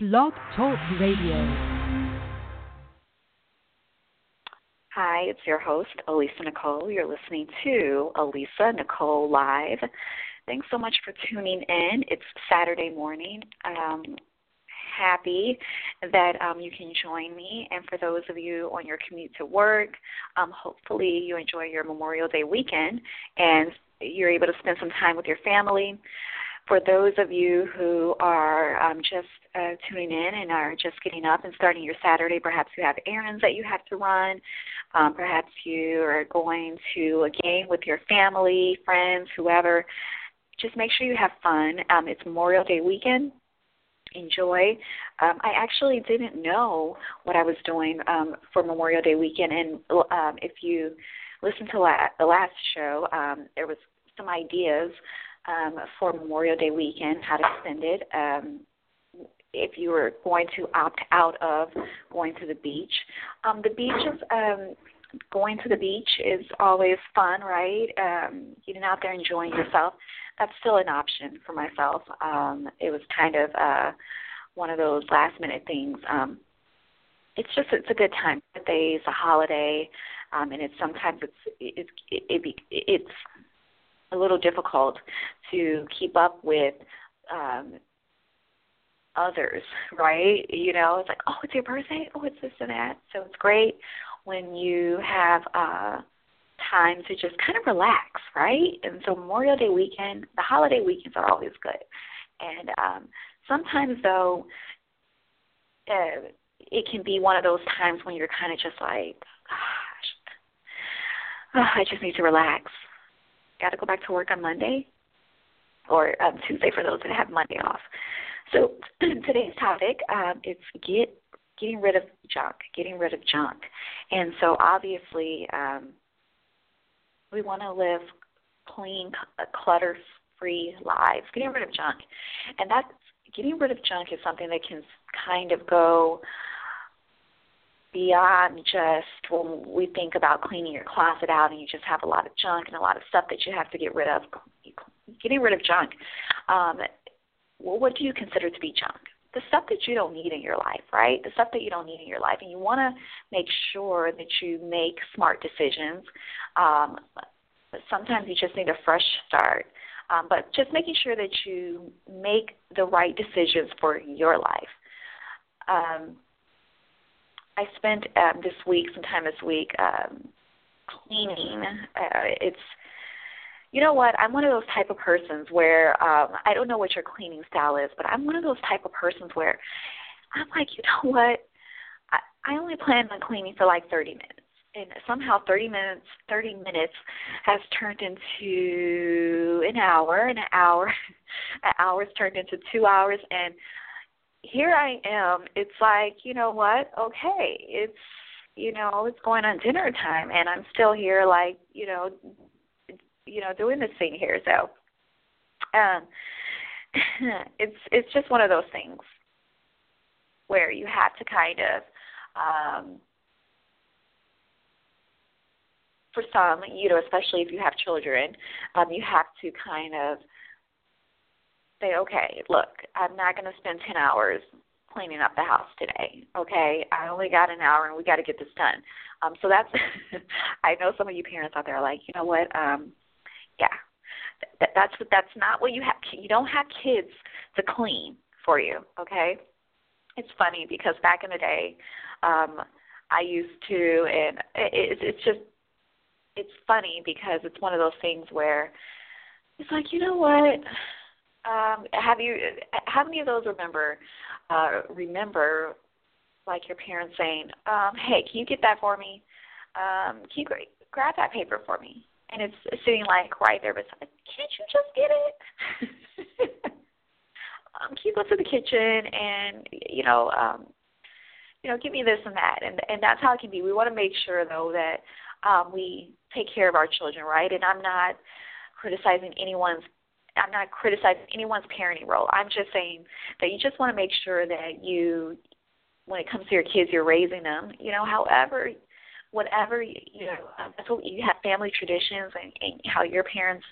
Blog Talk Radio. Hi, it's your host, Alisa Nicole. You're listening to Alisa Nicole Live. Thanks so much for tuning in. It's Saturday morning. Um, happy that um, you can join me. And for those of you on your commute to work, um, hopefully you enjoy your Memorial Day weekend and you're able to spend some time with your family. For those of you who are um, just uh, tuning in and are just getting up and starting your Saturday, perhaps you have errands that you have to run, um, perhaps you are going to a game with your family, friends, whoever. Just make sure you have fun. Um, it's Memorial Day weekend, enjoy. Um, I actually didn't know what I was doing um, for Memorial Day weekend, and um, if you listened to la- the last show, um, there was some ideas um, for Memorial Day weekend, spend it. Um, if you were going to opt out of going to the beach, um, the beach is um, going to the beach is always fun, right? Um, getting out there enjoying yourself that's still an option for myself. Um, it was kind of uh, one of those last minute things. Um, it's just it's a good time. Birthdays, a holiday, um, and it's sometimes it's it's it, it, it's a little difficult to keep up with um, others, right? You know, it's like, oh, it's your birthday, oh, it's this and that. So it's great when you have uh, time to just kind of relax, right? And so Memorial Day weekend, the holiday weekends are always good. And um, sometimes, though, uh, it can be one of those times when you're kind of just like, gosh, oh, I just need to relax. Got to go back to work on Monday or um, Tuesday for those that have Monday off. So today's topic um, is get getting rid of junk, getting rid of junk, and so obviously um, we want to live clean, clutter-free lives, getting rid of junk, and that's getting rid of junk is something that can kind of go beyond just when we think about cleaning your closet out and you just have a lot of junk and a lot of stuff that you have to get rid of. Getting rid of junk. Um, well, what do you consider to be junk? The stuff that you don't need in your life, right? The stuff that you don't need in your life, and you want to make sure that you make smart decisions. Um, sometimes you just need a fresh start. Um, but just making sure that you make the right decisions for your life. Um, I spent um, this week, some time this week, um, cleaning. Uh, it's, you know what? I'm one of those type of persons where um, I don't know what your cleaning style is, but I'm one of those type of persons where I'm like, you know what? I, I only plan on cleaning for like 30 minutes and somehow 30 minutes 30 minutes has turned into an hour and an hour an hour's turned into two hours and here I am. It's like, you know what? Okay, it's you know, it's going on dinner time and I'm still here like, you know, you know, doing this thing here. So um it's it's just one of those things where you have to kind of um for some, you know, especially if you have children, um, you have to kind of say, okay, look, I'm not going to spend 10 hours cleaning up the house today. Okay, I only got an hour and we got to get this done. Um, so that's, I know some of you parents out there are like, you know what, um, yeah, that, that's what that's not what you have. You don't have kids to clean for you. Okay, it's funny because back in the day, um, I used to, and it, it's just, it's funny because it's one of those things where it's like, you know what um, have you? How many of those remember? Uh, remember, like your parents saying, um, "Hey, can you get that for me? Um, can you gra- grab that paper for me?" And it's sitting like right there beside. Can't you just get it? um, can you go to the kitchen and you know, um, you know, give me this and that, and and that's how it can be. We want to make sure though that um, we take care of our children, right? And I'm not criticizing anyone's I'm not criticizing anyone's parenting role. I'm just saying that you just want to make sure that you, when it comes to your kids, you're raising them. You know, however, whatever you know, um, that's what you have family traditions and, and how your parents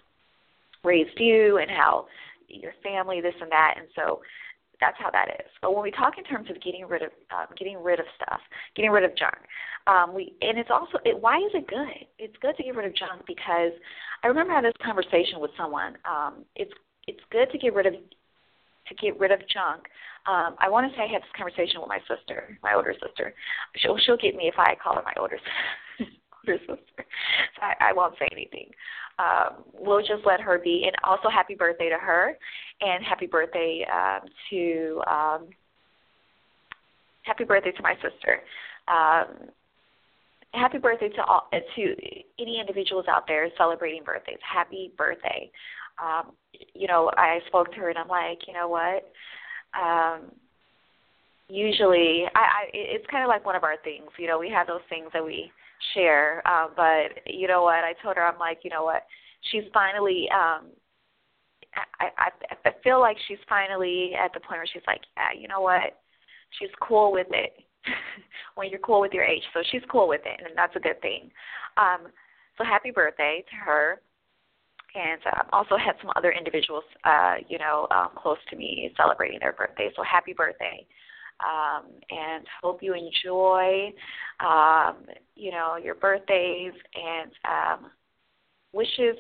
raised you and how your family this and that, and so that's how that is. But when we talk in terms of getting rid of um, getting rid of stuff, getting rid of junk, um, we and it's also it, why is it good? It's good to get rid of junk because I remember having this conversation with someone. Um, it's it's good to get rid of to get rid of junk. Um, I want to say I had this conversation with my sister, my older sister. She'll she'll get me if I call her my older older sister. So I, I won't say anything. Um, we'll just let her be. And also, happy birthday to her, and happy birthday um, to um, happy birthday to my sister. Um, happy birthday to all to any individuals out there celebrating birthdays. Happy birthday. Um, you know, I spoke to her and I'm like, you know what? Um, usually, I, I it's kind of like one of our things. You know, we have those things that we share. Um, but you know what? I told her I'm like, you know what? She's finally. Um, I, I I feel like she's finally at the point where she's like, yeah, you know what? She's cool with it when you're cool with your age. So she's cool with it, and that's a good thing. Um, so happy birthday to her. And um, also had some other individuals, uh, you know, um, close to me celebrating their birthday. So happy birthday um, and hope you enjoy, um, you know, your birthdays and um, wishes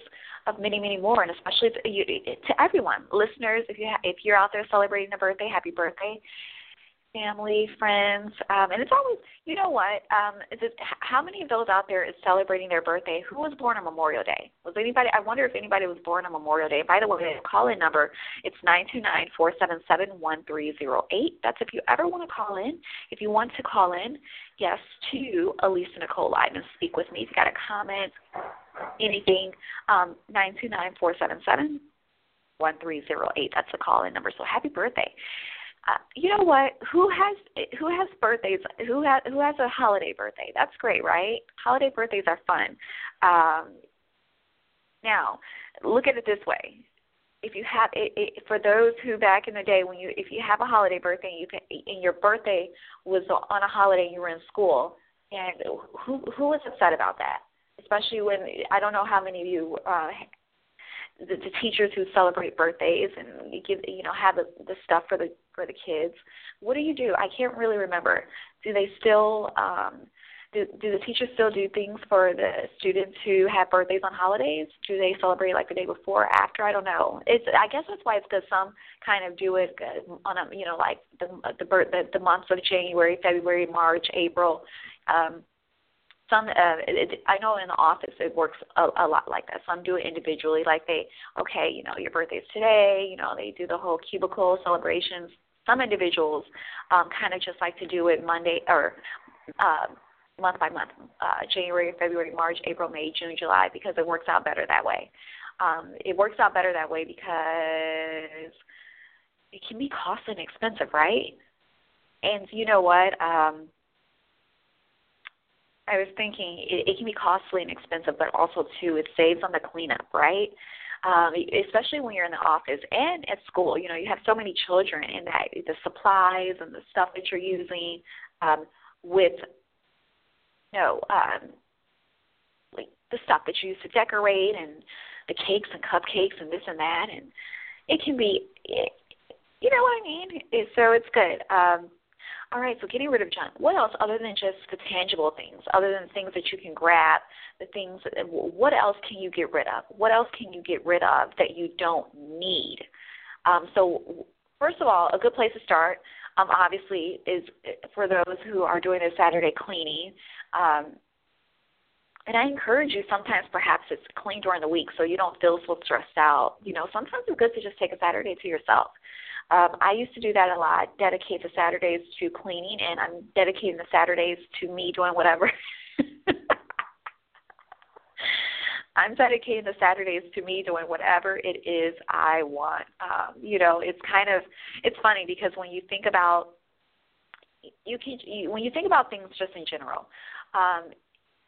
of many, many more, and especially to, you, to everyone, listeners. If you ha- if you're out there celebrating a birthday, happy birthday! Family, friends, um, and it's always, you know what? Um, is it, how many of those out there is celebrating their birthday? Who was born on Memorial Day? Was anybody? I wonder if anybody was born on Memorial Day. By the way, the call-in number it's nine two nine four seven seven one three zero eight. That's if you ever want to call in. If you want to call in, yes, to Alisa Nicole Live and speak with me. If you got a comment, anything, um, nine two nine four seven seven one three zero eight. That's the call-in number. So happy birthday uh, you know what? Who has who has birthdays? Who has who has a holiday birthday? That's great, right? Holiday birthdays are fun. Um, now, look at it this way: if you have it, it, for those who back in the day when you if you have a holiday birthday you can and your birthday was on a holiday you were in school and who who was upset about that especially when I don't know how many of you uh the, the teachers who celebrate birthdays and you give you know have the, the stuff for the for the kids. What do you do? I can't really remember. Do they still um, do, do the teachers still do things for the students who have birthdays on holidays? Do they celebrate like the day before, or after? I don't know. It's I guess that's why it's because some kind of do it on a you know like the the the, the months of January, February, March, April. Um, some uh, it, I know in the office it works a, a lot like that. Some do it individually, like they okay, you know, your birthday's today. You know, they do the whole cubicle celebrations. Some individuals um, kind of just like to do it Monday or uh, month by month, uh, January, February, March, April, May, June, July, because it works out better that way. Um, it works out better that way because it can be costly and expensive, right? And you know what? Um, I was thinking it, it can be costly and expensive, but also too it saves on the cleanup, right? Um, especially when you're in the office and at school. You know, you have so many children, and that the supplies and the stuff that you're using um, with, you know, um, like the stuff that you use to decorate and the cakes and cupcakes and this and that, and it can be, it, you know what I mean. So it's good. Um, all right, so getting rid of junk. What else other than just the tangible things, other than things that you can grab, the things, what else can you get rid of? What else can you get rid of that you don't need? Um, so, first of all, a good place to start, um, obviously, is for those who are doing their Saturday cleaning. Um, and I encourage you sometimes perhaps it's clean during the week so you don't feel so stressed out. You know, sometimes it's good to just take a Saturday to yourself. Um, I used to do that a lot, dedicate the Saturdays to cleaning, and I'm dedicating the Saturdays to me doing whatever. I'm dedicating the Saturdays to me doing whatever it is I want. Um, you know, it's kind of it's funny because when you think about you can you, when you think about things just in general, um,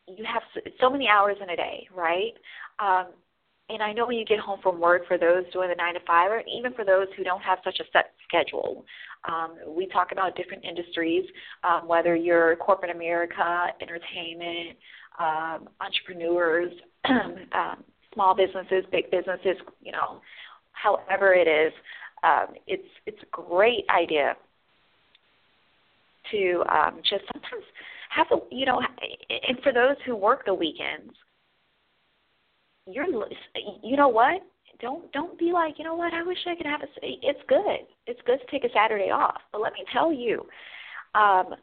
you have so, so many hours in a day, right? Um, and I know when you get home from work, for those doing the nine to five, or even for those who don't have such a set schedule, um, we talk about different industries, um, whether you're corporate America, entertainment, um, entrepreneurs, um, small businesses, big businesses, you know, however it is. um, it's it's a great idea to um, just sometimes have a you know, and for those who work the weekends, you're you know what? Don't don't be like you know what? I wish I could have a. It's good. It's good to take a Saturday off, but let me tell you, um,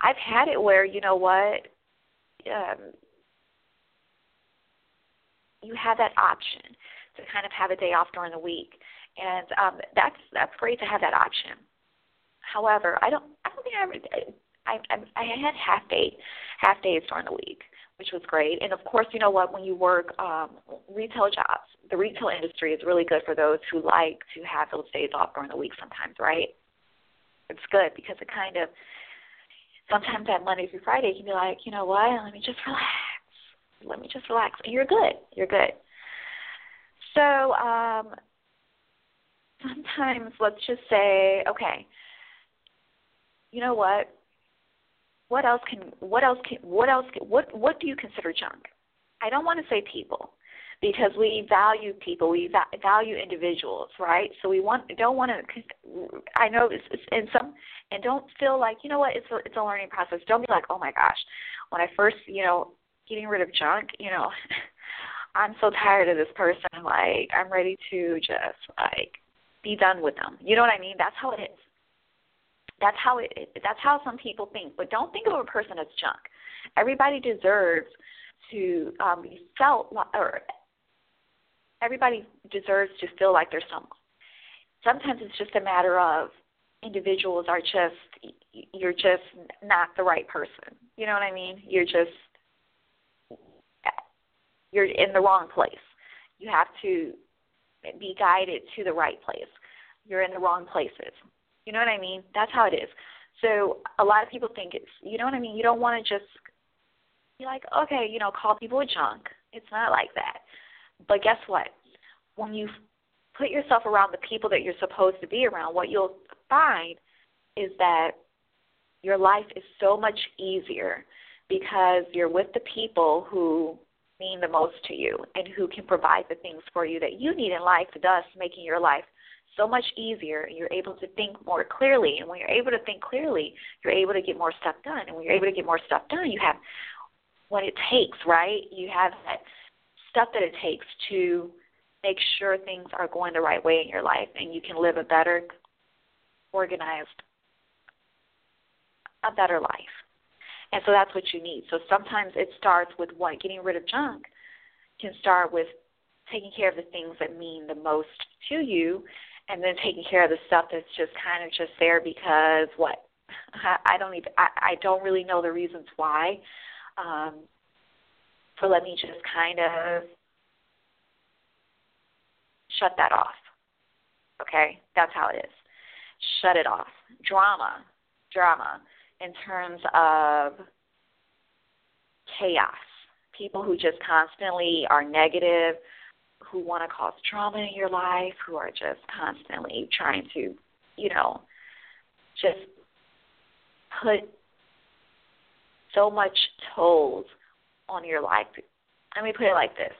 I've had it where you know what. Um, you have that option to kind of have a day off during the week, and um, that's that's great to have that option. However, I don't I don't think I ever I I, I had half day half days during the week, which was great. And of course, you know what? When you work um, retail jobs, the retail industry is really good for those who like to have those days off during the week. Sometimes, right? It's good because it kind of sometimes that Monday through Friday you can be like, you know what? Let me just relax. Let me just relax. And you're good. You're good. So um, sometimes let's just say, okay, you know what? What else can what else can what else can, what what do you consider junk? I don't want to say people because we value people, we va- value individuals, right? So we want don't want to. I know it's, it's in some and don't feel like you know what it's a, it's a learning process. Don't be like oh my gosh, when I first you know getting rid of junk, you know, I'm so tired of this person. Like I'm ready to just like be done with them. You know what I mean? That's how it is. That's how it. That's how some people think. But don't think of a person as junk. Everybody deserves to um, be felt, or everybody deserves to feel like they're someone. Sometimes it's just a matter of individuals are just you're just not the right person. You know what I mean? You're just you're in the wrong place. You have to be guided to the right place. You're in the wrong places. You know what I mean? That's how it is. So a lot of people think it's you know what I mean. You don't want to just be like, okay, you know, call people a junk. It's not like that. But guess what? When you put yourself around the people that you're supposed to be around, what you'll find is that your life is so much easier because you're with the people who mean the most to you and who can provide the things for you that you need in life, thus making your life so much easier. And you're able to think more clearly. And when you're able to think clearly, you're able to get more stuff done. And when you're able to get more stuff done, you have what it takes, right? You have that stuff that it takes to make sure things are going the right way in your life and you can live a better, organized, a better life. And so that's what you need. So sometimes it starts with what? Getting rid of junk can start with taking care of the things that mean the most to you and then taking care of the stuff that's just kind of just there because what? I don't even I, I don't really know the reasons why. Um so let me just kind of shut that off. Okay? That's how it is. Shut it off. Drama. Drama in terms of chaos. People who just constantly are negative, who want to cause trauma in your life, who are just constantly trying to, you know, just put so much tolls on your life. Let me put it like this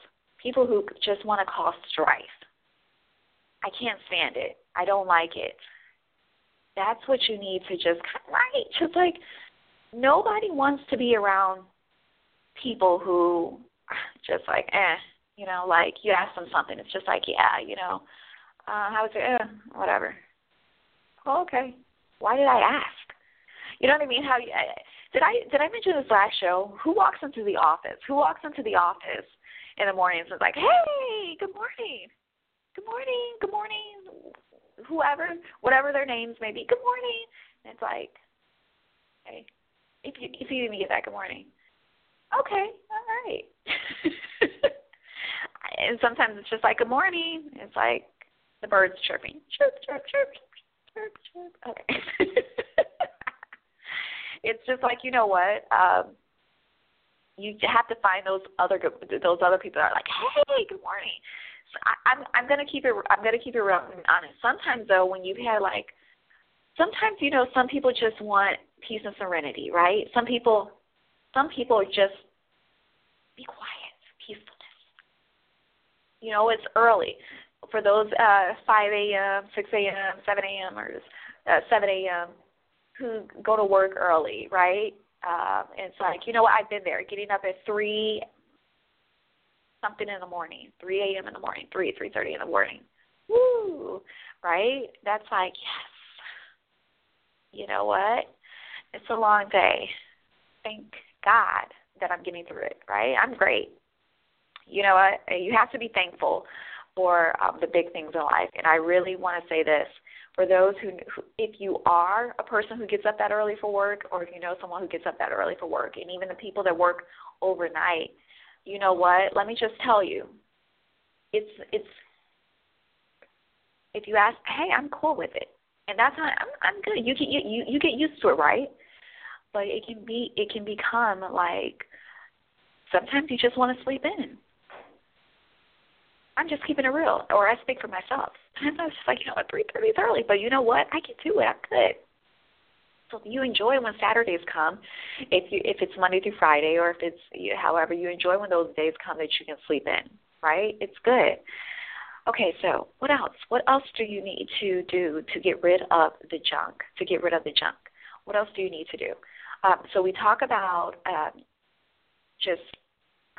people who just want to cause strife. I can't stand it. I don't like it that's what you need to just right just like nobody wants to be around people who just like eh you know like you ask them something it's just like yeah you know uh how was it eh, whatever. Oh, okay. Why did i ask? You know what i mean? How eh, did i did i mention this last show? Who walks into the office? Who walks into the office in the morning and is like hey good morning. Good morning. Good morning. Whoever, whatever their names may be, good morning. And it's like, hey, if you if you even get that good morning, okay, all right. and sometimes it's just like good morning. It's like the birds chirping, chirp, chirp, chirp, chirp, chirp. Okay. it's just like you know what. Um, you have to find those other those other people that are like, hey, good morning. I, I'm I'm gonna keep it I'm gonna keep it real honest. Sometimes though, when you've like, sometimes you know some people just want peace and serenity, right? Some people, some people just be quiet. You know, it's early. for those uh, 5 a.m., 6 a.m., 7 a.m. or uh, 7 a.m. who go to work early, right? Um, it's like you know what? I've been there, getting up at three something in the morning, 3 a.m. in the morning, 3, 3.30 in the morning. Woo! Right? That's like, yes. You know what? It's a long day. Thank God that I'm getting through it, right? I'm great. You know what? You have to be thankful for um, the big things in life. And I really want to say this for those who, who, if you are a person who gets up that early for work, or if you know someone who gets up that early for work, and even the people that work overnight, you know what? Let me just tell you, it's it's. If you ask, hey, I'm cool with it, and that's not. I'm I'm good. You get you you get used to it, right? But it can be it can become like sometimes you just want to sleep in. I'm just keeping it real, or I speak for myself. Sometimes I was just like, you know what, three thirty is early, but you know what, I can do it. I'm good. So if you enjoy when Saturdays come, if you if it's Monday through Friday, or if it's however you enjoy when those days come that you can sleep in, right? It's good. Okay, so what else? What else do you need to do to get rid of the junk? To get rid of the junk, what else do you need to do? Um, so we talk about um, just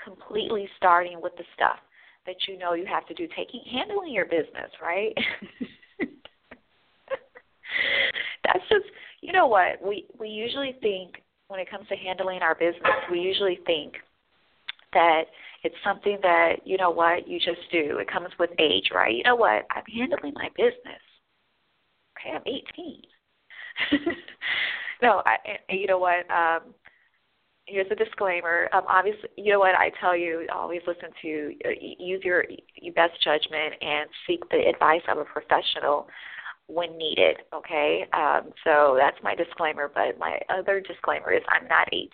completely starting with the stuff that you know you have to do, taking handling your business, right? That's just you know what we we usually think when it comes to handling our business, we usually think that it's something that you know what you just do. It comes with age, right? You know what? I'm handling my business. Okay, I'm 18. no, I, you know what? Um, here's a disclaimer. Um, obviously, you know what I tell you. Always listen to uh, use your your best judgment and seek the advice of a professional when needed. Okay, um, so that's my disclaimer. But my other disclaimer is I'm not 18.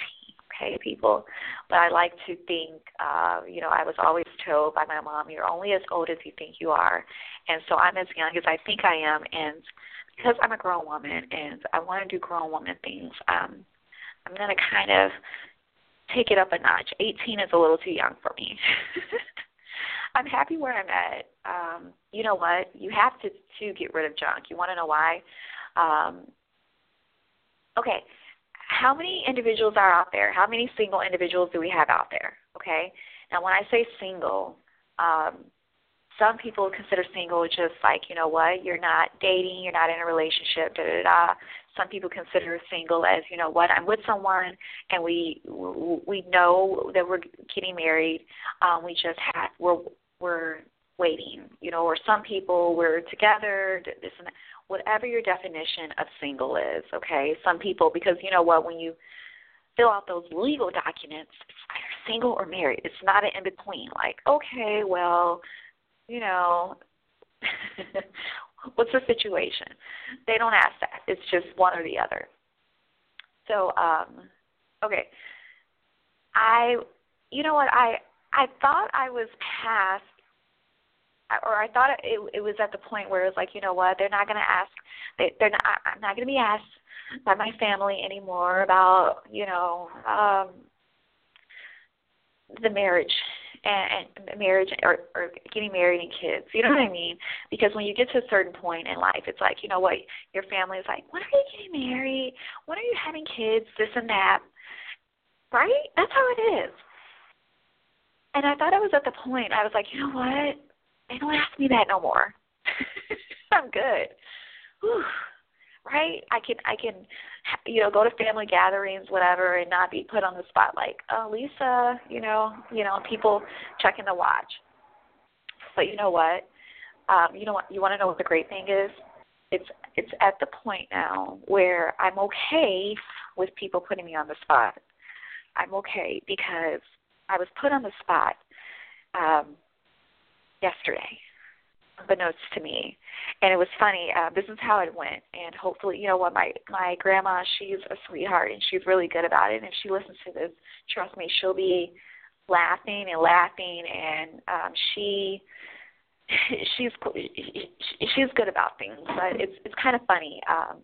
Okay, people, but I like to think. Uh, you know, I was always told by my mom, "You're only as old as you think you are," and so I'm as young as I think I am. And because I'm a grown woman and I want to do grown woman things, um, I'm going to kind of take it up a notch. 18 is a little too young for me. I'm happy where I'm at. Um, you know what? You have to to get rid of junk. You want to know why? Um, okay, how many individuals are out there? How many single individuals do we have out there? Okay. Now, when I say single, um, some people consider single just like you know what you're not dating you're not in a relationship da da da some people consider single as you know what i'm with someone and we we know that we're getting married um we just have we're we're waiting you know or some people we're together this and that. whatever your definition of single is okay some people because you know what when you fill out those legal documents it's either single or married it's not an in between like okay well you know, what's the situation? They don't ask that. It's just one or the other. So, um, okay. I, you know what, I, I thought I was past, or I thought it, it was at the point where it was like, you know what, they're not going to ask, they, they're not, I'm not going to be asked by my family anymore about, you know, um, the marriage and, and marriage or, or getting married and kids. You know what I mean? Because when you get to a certain point in life, it's like you know what your family is like. When are you getting married? When are you having kids? This and that. Right? That's how it is. And I thought I was at the point. I was like, you know what? They don't ask me that no more. I'm good. Whew right? I can I can you know go to family gatherings whatever and not be put on the spot like oh Lisa you know you know people checking the watch. But you know what? Um, you know what? You want to know what the great thing is? It's it's at the point now where I'm okay with people putting me on the spot. I'm okay because I was put on the spot um, yesterday unbeknownst to me. And it was funny. Uh, this is how it went. And hopefully, you know what, my my grandma, she's a sweetheart and she's really good about it. And if she listens to this, trust me, she'll be laughing and laughing. And um, she she's she's good about things, but it's it's kind of funny. Um,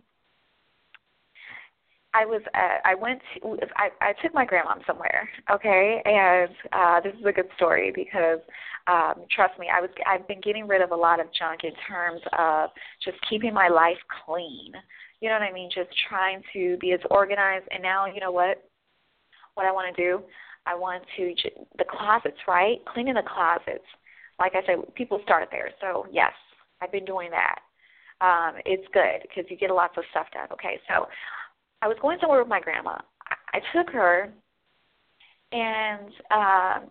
I was uh, I went to I I took my grandma somewhere, okay? And uh this is a good story because um trust me, I was I've been getting rid of a lot of junk in terms of just keeping my life clean. You know what I mean? Just trying to be as organized and now, you know what? What I want to do, I want to the closets, right? Cleaning the closets. Like I said, people start there. So, yes, I've been doing that. Um, it's good because you get lots of stuff done. Okay, so I was going somewhere with my grandma. I, I took her, and um,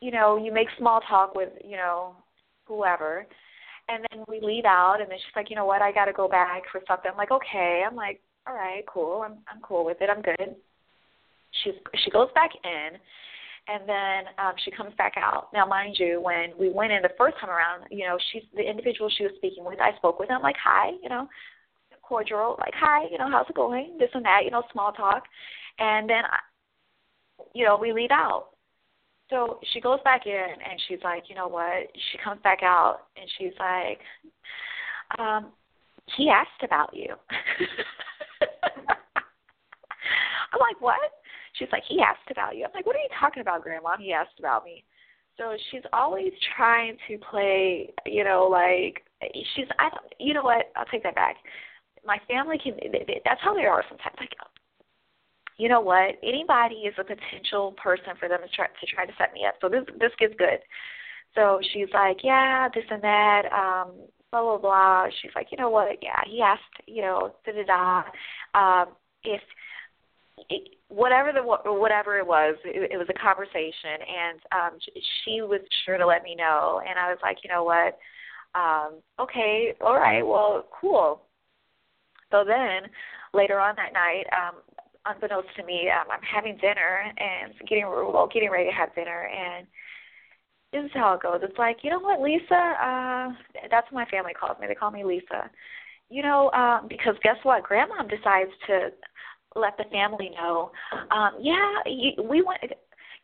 you know, you make small talk with you know whoever, and then we leave out, and then she's like, you know what, I got to go back for something. I'm like, okay. I'm like, all right, cool. I'm I'm cool with it. I'm good. She's she goes back in, and then um, she comes back out. Now, mind you, when we went in the first time around, you know, she's the individual she was speaking with. I spoke with them like, hi, you know, cordial, like, hi, you know, how's it going? This and that, you know, small talk. And then, you know, we leave out. So she goes back in and she's like, you know what? She comes back out and she's like, um, he asked about you. I'm like, what? She's like, he asked about you. I'm like, what are you talking about, Grandma? He asked about me. So she's always trying to play, you know, like she's. I don't. You know what? I'll take that back my family can that's how they are sometimes. Like you know what? Anybody is a potential person for them to try to try to set me up. So this this gets good. So she's like yeah this and that um blah blah blah. She's like you know what? Yeah he asked you know da da da. Um if whatever the whatever it was it, it was a conversation and um she was sure to let me know. And i was like you know what? Um okay all right well cool so then later on that night, um, unbeknownst to me, um, I'm having dinner and getting well, getting ready to have dinner, and this is how it goes. It's like, you know what, Lisa? Uh, that's what my family calls me. They call me Lisa. You know, um, because guess what? Grandma decides to let the family know. Um, yeah, you, we went.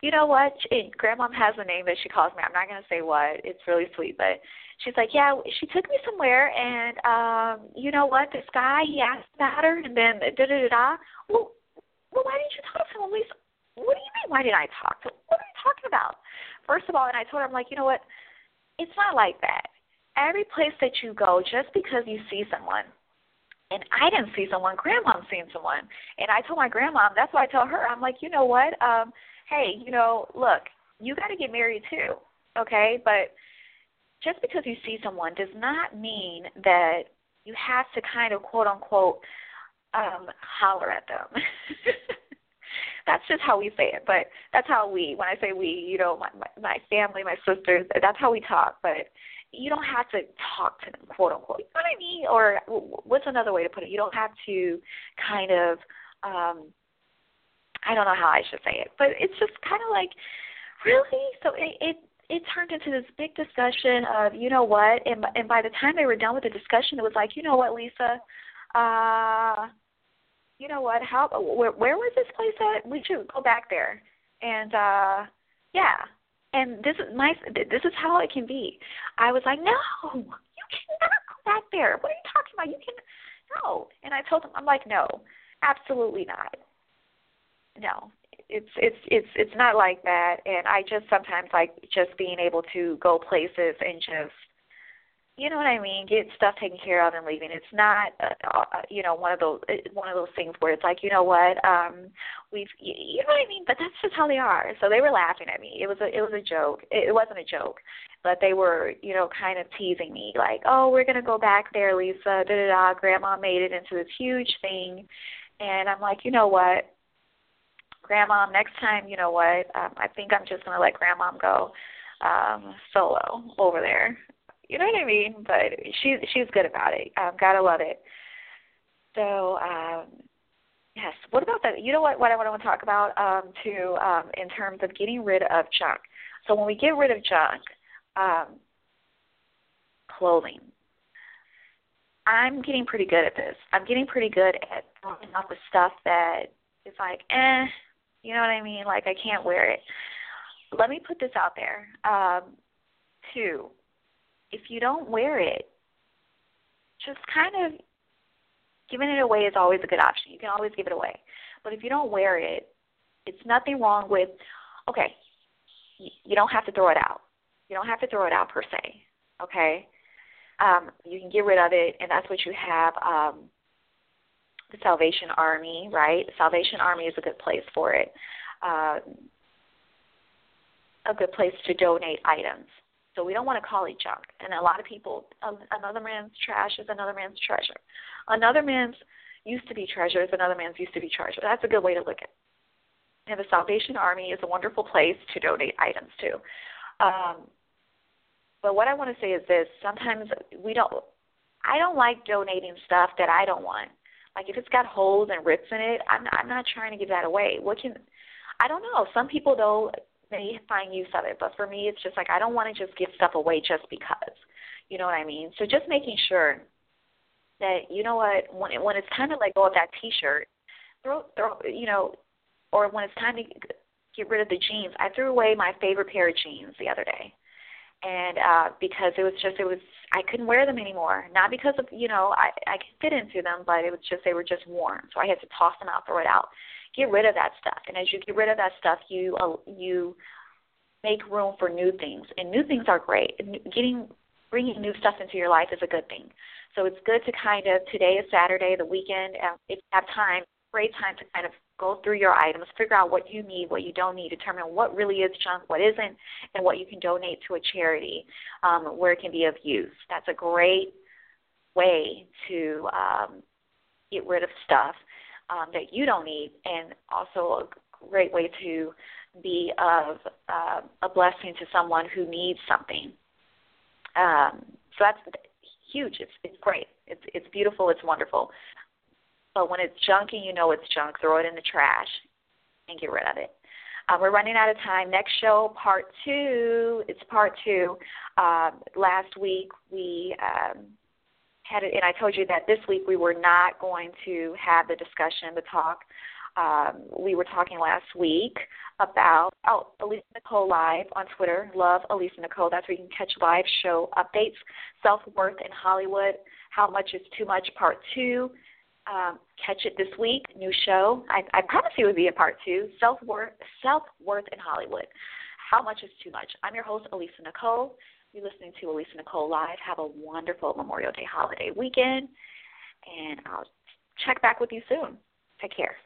You know what? Grandma has a name that she calls me. I'm not going to say what. It's really sweet, but she's like, yeah, she took me somewhere, and um, you know what? This guy, he asked about her, and then da da da da. Well, well, why didn't you talk to him, Lisa? What do you mean? Why didn't I talk to him? What are you talking about? First of all, and I told her, I'm like, you know what? It's not like that. Every place that you go, just because you see someone, and I didn't see someone, grandma's seen someone, and I told my grandma, that's why I tell her, I'm like, you know what? Um, hey, you know, look, you got to get married too, okay? But just because you see someone does not mean that you have to kind of quote unquote um holler at them. that's just how we say it, but that's how we when I say we, you know, my my, my family, my sisters, that's how we talk, but you don't have to talk to them, quote unquote. You know what I mean? Or what's another way to put it? You don't have to kind of um I don't know how I should say it, but it's just kind of like really? So it, it it turned into this big discussion of you know what? And and by the time they were done with the discussion it was like you know what lisa? Uh you know what? How where where was this place at? We should go back there. And uh yeah and this is my this is how it can be. I was like no you cannot go back there. What are you talking about? You can no. And i told him, i'm like no absolutely not. No it's it's it's it's not like that. And i just sometimes like just being able to go places and just you know what i mean? Get stuff taken care of and leaving. It's not uh, uh, you know one of those one of those things where it's like you know what um we've you know what i mean? But that's just how they are. So they were laughing at me. It was a it was a joke. It wasn't a joke but they were you know kind of teasing me like oh we're to go back there lisa da da da grandma made it into this huge thing. And i'm like you know what grandma, next time, you know what? Um, I think I'm just gonna let grandma go um, solo over there. You know what I mean? But she's she's good about it. Um, gotta love it. So um, yes. What about that? You know what? What I want to talk about um, too um, in terms of getting rid of junk. So when we get rid of junk, um, clothing. I'm getting pretty good at this. I'm getting pretty good at throwing out the stuff that is like, eh, you know what I mean? Like I can't wear it. Let me put this out there. Um, two, if you don't wear it, just kind of giving it away is always a good option. You can always give it away. But if you don't wear it, it's nothing wrong with, okay, you don't have to throw it out. You don't have to throw it out per se. Okay? Um, you can get rid of it, and that's what you have. Um, the Salvation Army, right? The Salvation Army is a good place for it. Um, a good place to donate items. So we don't want to call it junk. And a lot of people, another man's trash is another man's treasure. Another man's used to be treasure is another man's used to be treasure. That's a good way to look at it. And the Salvation Army is a wonderful place to donate items to. Um, but what I want to say is this: sometimes we don't. I don't like donating stuff that I don't want. Like if it's got holes and rips in it, I'm I'm not trying to give that away. What can I don't know. Some people though may find use of it, but for me, it's just like I don't want to just give stuff away just because. You know what I mean? So just making sure that you know what when when it's time to let go of that T-shirt, throw throw you know, or when it's time to get rid of the jeans. I threw away my favorite pair of jeans the other day, and uh because it was just it was I couldn't wear them anymore. Not because of you know I I could fit into them, but it was just they were just worn, so I had to toss them out, throw it out get rid of that stuff. And as you get rid of that stuff, you uh, you make room for new things. And new things are great. Getting bringing new stuff into your life is a good thing. So it's good to kind of today is Saturday, the weekend. Uh, if you have time, great time to kind of go through your items, figure out what you need, what you don't need, determine what really is junk, what isn't, and what you can donate to a charity um, where it can be of use. That's a great way to um, get rid of stuff um, that you don't need, and also a great way to be of uh, a blessing to someone who needs something. Um, so that's huge. It's it's great. It's it's beautiful. It's wonderful. But when it's junk and you know it's junk. Throw it in the trash and get rid of it. Uh, we're running out of time. Next show, part two. It's part two. Uh, last week we um, had it, and I told you that this week we were not going to have the discussion, the talk. Um, we were talking last week about oh Alisa Nicole live on Twitter. Love Alisa Nicole. That's where you can catch live show updates. Self worth in Hollywood. How much is too much? Part two. Um, catch it this week. New show. I, I promise you it would be a part two. Self worth. Self worth in Hollywood. How much is too much? I'm your host Alisa Nicole. You're listening to Alisa Nicole Live. Have a wonderful Memorial Day holiday weekend, and I'll check back with you soon. Take care.